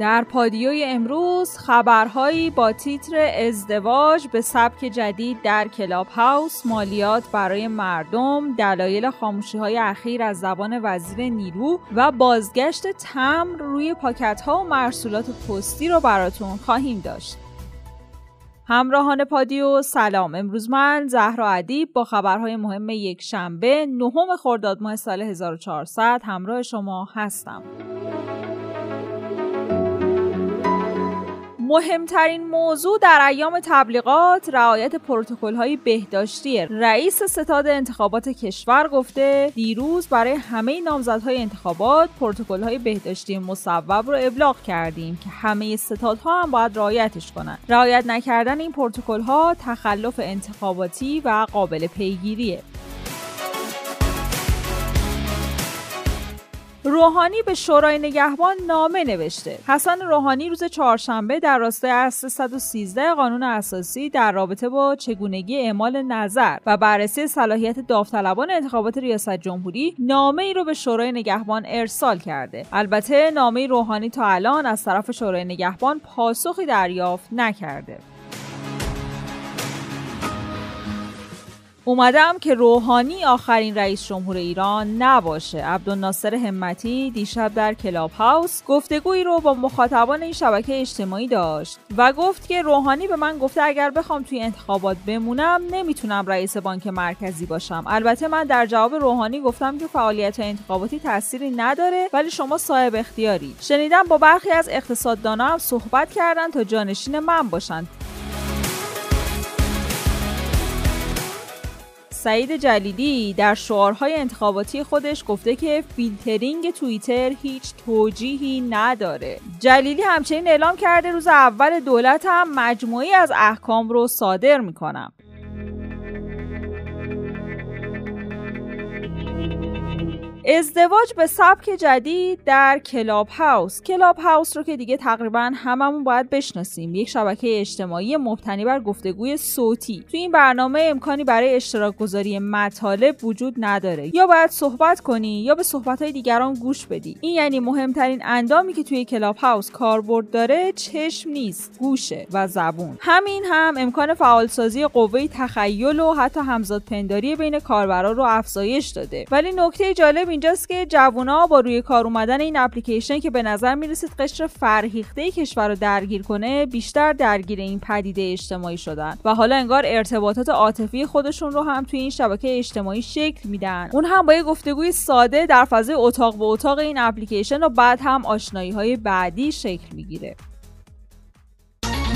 در پادیوی امروز خبرهایی با تیتر ازدواج به سبک جدید در کلاب هاوس مالیات برای مردم دلایل خاموشی های اخیر از زبان وزیر نیرو و بازگشت تمر روی پاکت ها و مرسولات پستی رو براتون خواهیم داشت. همراهان پادیو سلام. امروز من زهرا ادیب با خبرهای مهم یک شنبه نهم خرداد ماه سال 1400 همراه شما هستم. مهمترین موضوع در ایام تبلیغات رعایت پروتکل های بهداشتی. رئیس ستاد انتخابات کشور گفته دیروز برای همه نامزدهای انتخابات پروتکل های بهداشتی مصوب رو ابلاغ کردیم که همه ستادها هم باید رعایتش کنند رعایت نکردن این پروتکل ها تخلف انتخاباتی و قابل پیگیریه. روحانی به شورای نگهبان نامه نوشته. حسن روحانی روز چهارشنبه در راستای اصل 113 قانون اساسی در رابطه با چگونگی اعمال نظر و بررسی صلاحیت داوطلبان انتخابات ریاست جمهوری نامه ای رو به شورای نگهبان ارسال کرده. البته نامه روحانی تا الان از طرف شورای نگهبان پاسخی دریافت نکرده. اومدم که روحانی آخرین رئیس جمهور ایران نباشه. عبدالناصر همتی دیشب در کلاب هاوس گفتگویی رو با مخاطبان این شبکه اجتماعی داشت و گفت که روحانی به من گفته اگر بخوام توی انتخابات بمونم نمی‌تونم رئیس بانک مرکزی باشم. البته من در جواب روحانی گفتم که فعالیت انتخاباتی تأثیری نداره ولی شما صاحب اختیاری. شنیدم با برخی از اقتصاددانا هم صحبت کردن تا جانشین من باشند. سعید جلیلی در شعارهای انتخاباتی خودش گفته که فیلترینگ توییتر هیچ توجیهی نداره. جلیلی همچنین اعلام کرده روز اول دولت هم مجموعه‌ای از احکام رو صادر می‌کنم. ازدواج به سبک جدید در کلاب هاوس کلاب هاوس رو که دیگه تقریبا هممون باید بشناسیم. یک شبکه اجتماعی مبتنی بر گفتگوی صوتی. تو این برنامه امکانی برای اشتراک گذاری مطالب وجود نداره. یا باید صحبت کنی یا به صحبت های دیگران گوش بدی. این یعنی مهمترین اندامی که توی کلاب هاوس کاربرد داره چشم نیست گوشه و زبون. همین هم امکان فعالسازی قوه تخیل و حتی همزاد پنداری بین کاربران رو افزایش داده. ولی نکته جالب اینجاست که جوونا با روی کار اومدن این اپلیکیشن که به نظر می‌رسید قشر فرهیخته کشور رو درگیر کنه بیشتر درگیر این پدیده اجتماعی شدن و حالا انگار ارتباطات عاطفی خودشون رو هم توی این شبکه اجتماعی شکل میدن. اون هم با یه گفتگوی ساده در فضای اتاق به اتاق این اپلیکیشن و بعد هم آشنایی های بعدی شکل می‌گیره.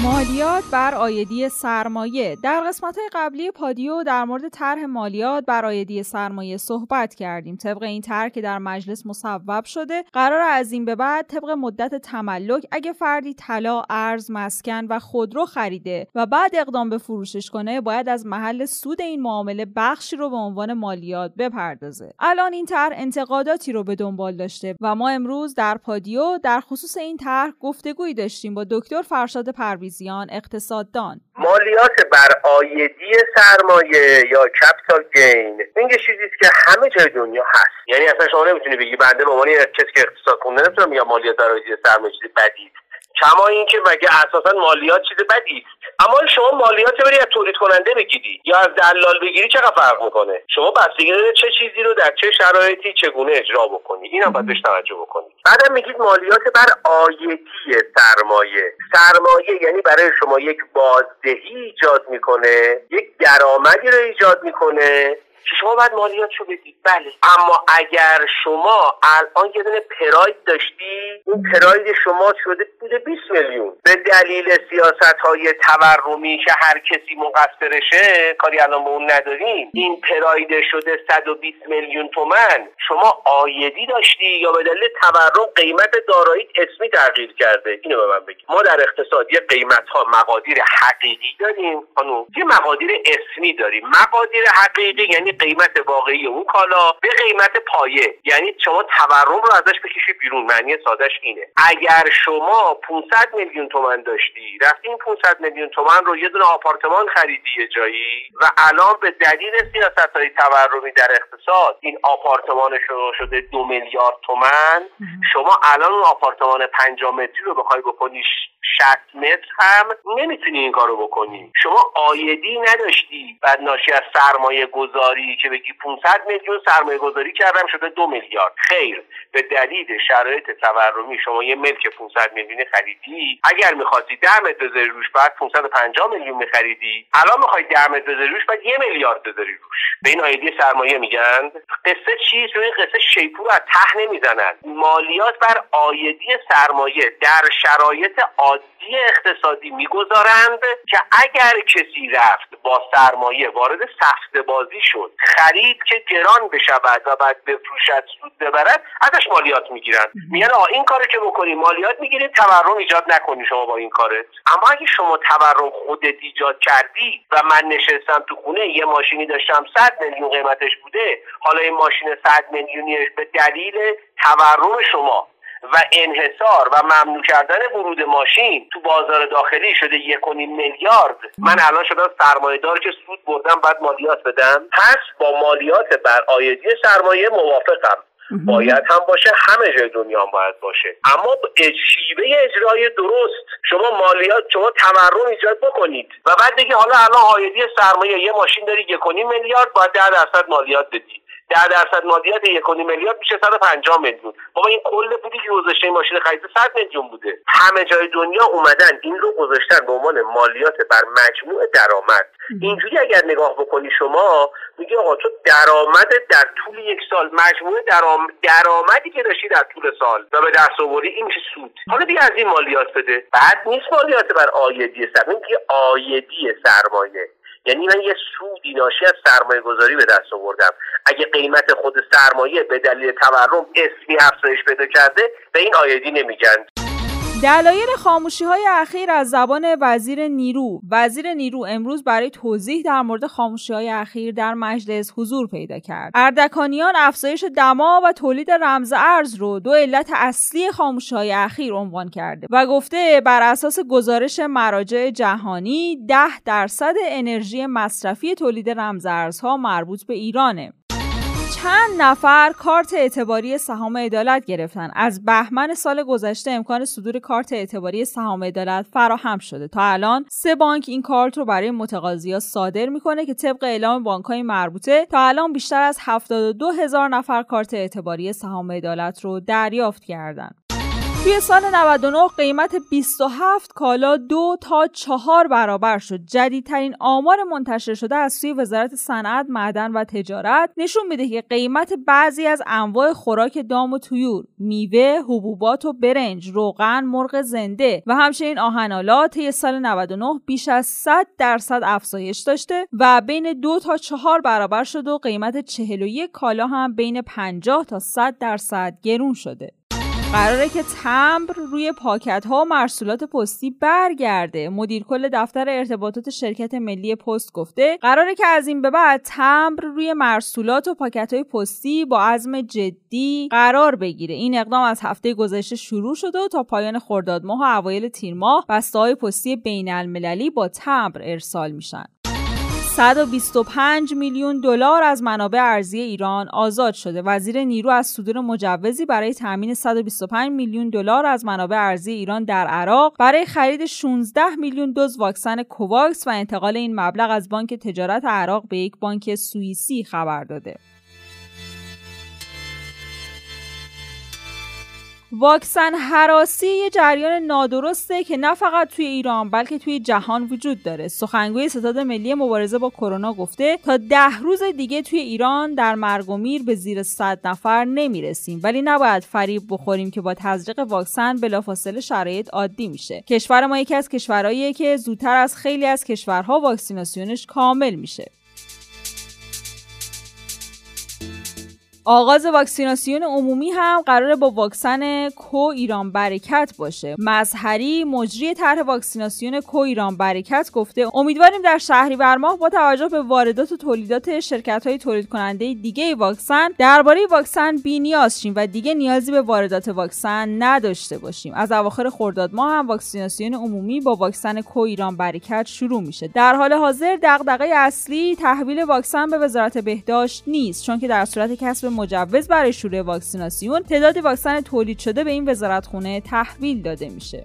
مالیات بر آیدی سرمایه. در قسمت قبلی پادیو در مورد طرح مالیات بر آیدی سرمایه صحبت کردیم. طبق این طرح که در مجلس مصوب شده قرار از این به بعد طبق مدت تملک اگه فردی طلا ارز مسکن و خودرو خریده و بعد اقدام به فروشش کنه باید از محل سود این معامله بخشی رو به عنوان مالیات بپردازه. الان این طرح انتقاداتی رو به دنبال داشته و ما امروز در پادیو در خصوص این طرح گفتگویی داشتیم با دکتر فرشاد پرویز تلویزیون اقتصاددان. مالیات بر آیدی سرمایه یا کپیتال گین. این چیزی که همه جای دنیا هست. یعنی اصلا شما نمی‌تونی بگی بنده به عنوان کسی که اقتصاد خونده نمی‌تونم یا مالیات بر آیدی سرمایه چیز بدی. کما اینکه مگه اساسا مالیات چیز بدی؟ اما شما مالیات بری از تولید کننده بگیری یا از دلال بگیری چقدر فرق می‌کنه؟ شما بستگی داره چه چیزی رو در چه شرایطی چگونه اجرا بکنی. اینم باید بهش توجه بکنی. بعدم میگید مالیات بر آیدی سرمایه. سرمایه یعنی برای شما یک بازدهی ایجاد می‌کنه یک درآمدی رو ایجاد می‌کنه. شما باید مالیاتشو بدید. بله. اما اگر شما الان یه دونه پراید داشتی اون پراید شما شده بوده 20 میلیون. به دلیل سیاست های تورمی که هر کسی مقصرشه کاری الان به اون نداریم. این پراید شده 120 میلیون تومن. شما آیدی داشتی یا به دلیل تورم قیمت دارایی اسمی تغییر کرده؟ اینو به من بگید. ما در اقتصاد یه قیمت ها مقادیر حقیقی داریم. خانم یه مقادیر اسمی داریم. مقادیر حقیقی یعنی قیمت واقعی اون کالا به قیمت پایه. یعنی شما تورم رو ازش بکشید بیرون. معنی سادش اینه. اگر شما 500 میلیون تومن داشتی رفتی این 500 میلیون تومن رو یه دونه آپارتمان خریدی یه جایی و الان به دلیل سیاست های تورمی در اقتصاد این آپارتمان شده دو میلیارد تومن شما الان اون آپارتمان 50 متری رو بخوای بکنی 60 متر هم نمی‌تونی این کارو بکنی. شما آیدی نداشتی. بعد ناشی از سرمایه گذاری که بگی 500 میلیون سرمایه گذاری کردم شده دو میلیارد. خیر به دلیل شرایط تورمی شما یه ملک 500 میلیونی خریدی. اگر می‌خواستی 10 متر بذاری روش بعد 550 میلیون میخریدی. الان می‌خوای 10 متر بذاری روش بعد یه میلیارد بذاری روش. به این آیدی سرمایه میگن. قصه چی تو این قصه شیپور از ته نمی‌زنن. مالیات بر آیدی سرمایه در شرایط عادی اقتصادی می‌گذارند که اگر کسی رفت با سرمایه وارد سفت بازی شد خرید که گران بشود و بعد بفروشد سود ببرد ازش مالیات می‌گیرن میگن آ این کارو که بکنی مالیات می‌گیری تورم ایجاد نکنی شما با این کارت. اما اگه شما تورم خودت ایجاد کردی و من نشستم تو خونه یه ماشینی داشتم 100 میلیون قیمتش بوده حالا این ماشین 100 میلیونیش به دلیل تورم شما و انحصار و ممنوع کردن ورود ماشین تو بازار داخلی شده یک میلیارد. من الان شدم سرمایه دار که سود بردم بعد مالیات بدم. پس با مالیات بر آیدی سرمایه موافقم. باید هم باشه همه جای دنیا هم باید باشه. اما شیوه اجرای درست. شما مالیات شما تورم ایجاد بکنید. و بعد دیگه حالا الان آیدی سرمایه یه ماشین داری یک میلیارد باید ده درصد مالیات بدی. ده درصد مالیات یک میلیارد میشه 150 میلیون. بابا این کل پولی که گذاشته ماشین خرید 100 میلیون بوده. همه جای دنیا اومدن این رو گذاشتن به عنوان مالیات بر مجموع درآمد. اینجوری اگر نگاه بکنی شما میگی آقا تو درآمد در طول یک سال مجموع درام... درآمدی که داشتی در طول سال و به دست آوردی این میشه سود؟ حالا دیگه از این مالیات بده. بعد نیست مالیات بر آیدی سرمایه آیدی سرمایه. یعنی من یه سودی ناشی از سرمایه گذاری به دست آوردم. اگه قیمت خود سرمایه به دلیل تورم اسمی افزایش پیدا کرده به این آیدی نمیگن. دلایل خاموشی های اخیر از زبان وزیر نیرو. وزیر نیرو امروز برای توضیح در مورد خاموشی های اخیر در مجلس حضور پیدا کرد. اردکانیان افزایش دما و تولید رمز ارز رو دو علت اصلی خاموشی های اخیر عنوان کرده و گفته بر اساس گزارش مراجع جهانی ده درصد انرژی مصرفی تولید رمز ارزها مربوط به ایرانه. چند نفر کارت اعتباری سهام عدالت گرفتن از بهمن سال گذشته امکان صدور کارت اعتباری سهام عدالت فراهم شده تا الان سه بانک این کارت رو برای متقاضیا صادر می‌کنه که طبق اعلام بانک های مربوطه تا الان بیشتر از 72 هزار نفر کارت اعتباری سهام عدالت رو دریافت کردند. توی سال 99 قیمت 27 کالا دو تا چهار برابر شد. جدیدترین آمار منتشر شده از سوی وزارت صنعت، معدن و تجارت نشون میده که قیمت بعضی از انواع خوراک دام و تویور، میوه، حبوبات و برنج، روغن، مرغ زنده و همچنین آهنالات طی سال 99 بیش از 100 درصد افزایش داشته و بین دو تا چهار برابر شده و قیمت 41 کالا هم بین 50 تا 100 درصد گرون شده. قراره که تمبر روی پاکت ها و مرسولات پستی برگرده. مدیر کل دفتر ارتباطات شرکت ملی پست گفته قراره که از این به بعد تمبر روی مرسولات و پاکت های پستی با عزم جدی قرار بگیره. این اقدام از هفته گذشته شروع شده و تا پایان خرداد ماه و اوایل تیر ماه بسته های پستی بین المللی با تمبر ارسال میشن. 125 میلیون دلار از منابع ارزی ایران آزاد شده. وزیر نیرو از صدور مجوزی برای تامین 125 میلیون دلار از منابع ارزی ایران در عراق برای خرید 16 میلیون دوز واکسن کوواکس و انتقال این مبلغ از بانک تجارت عراق به یک بانک سوئیسی خبر داده. واکسن حراسی یه جریان نادرسته که نه فقط توی ایران بلکه توی جهان وجود داره. سخنگوی ستاد ملی مبارزه با کرونا گفته تا ده روز دیگه توی ایران در مرگ و میر به زیر 100 نفر نمی‌رسیم. ولی نباید فریب بخوریم که با تزریق واکسن بلافاصله شرایط عادی میشه. کشور ما یکی از کشورهاییه که زودتر از خیلی از کشورها واکسیناسیونش کامل میشه. آغاز واکسیناسیون عمومی هم قرار با واکسن کو ایران برکت باشه. مظهری مجری طرح واکسیناسیون کو ایران برکت گفته امیدواریم در شهریور ماه با توجه به واردات و تولیدات شرکت های تولید کننده دیگه واکسن درباره واکسن بینیاز شیم و دیگه نیازی به واردات واکسن نداشته باشیم. از اواخر خرداد ماه هم واکسیناسیون عمومی با واکسن کو ایران برکت شروع میشه. در حال حاضر دغدغه اصلی تحویل واکسن به وزارت بهداشت نیست چون که در صورت کسب مجوز برای شروع واکسیناسیون تعداد واکسن تولید شده به این وزارتخونه تحویل داده میشه.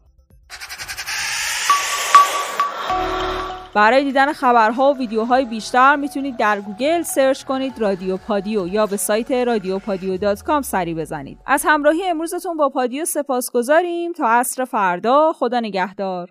برای دیدن خبرها و ویدیوهای بیشتر می‌تونید در گوگل search کنید رادیو پادیو یا به سایت رادیو پادیو dot com سری بزنید. از همراهی امروزتون با پادیو سپاس گذاریم تا عصر فردا خدا نگهدار.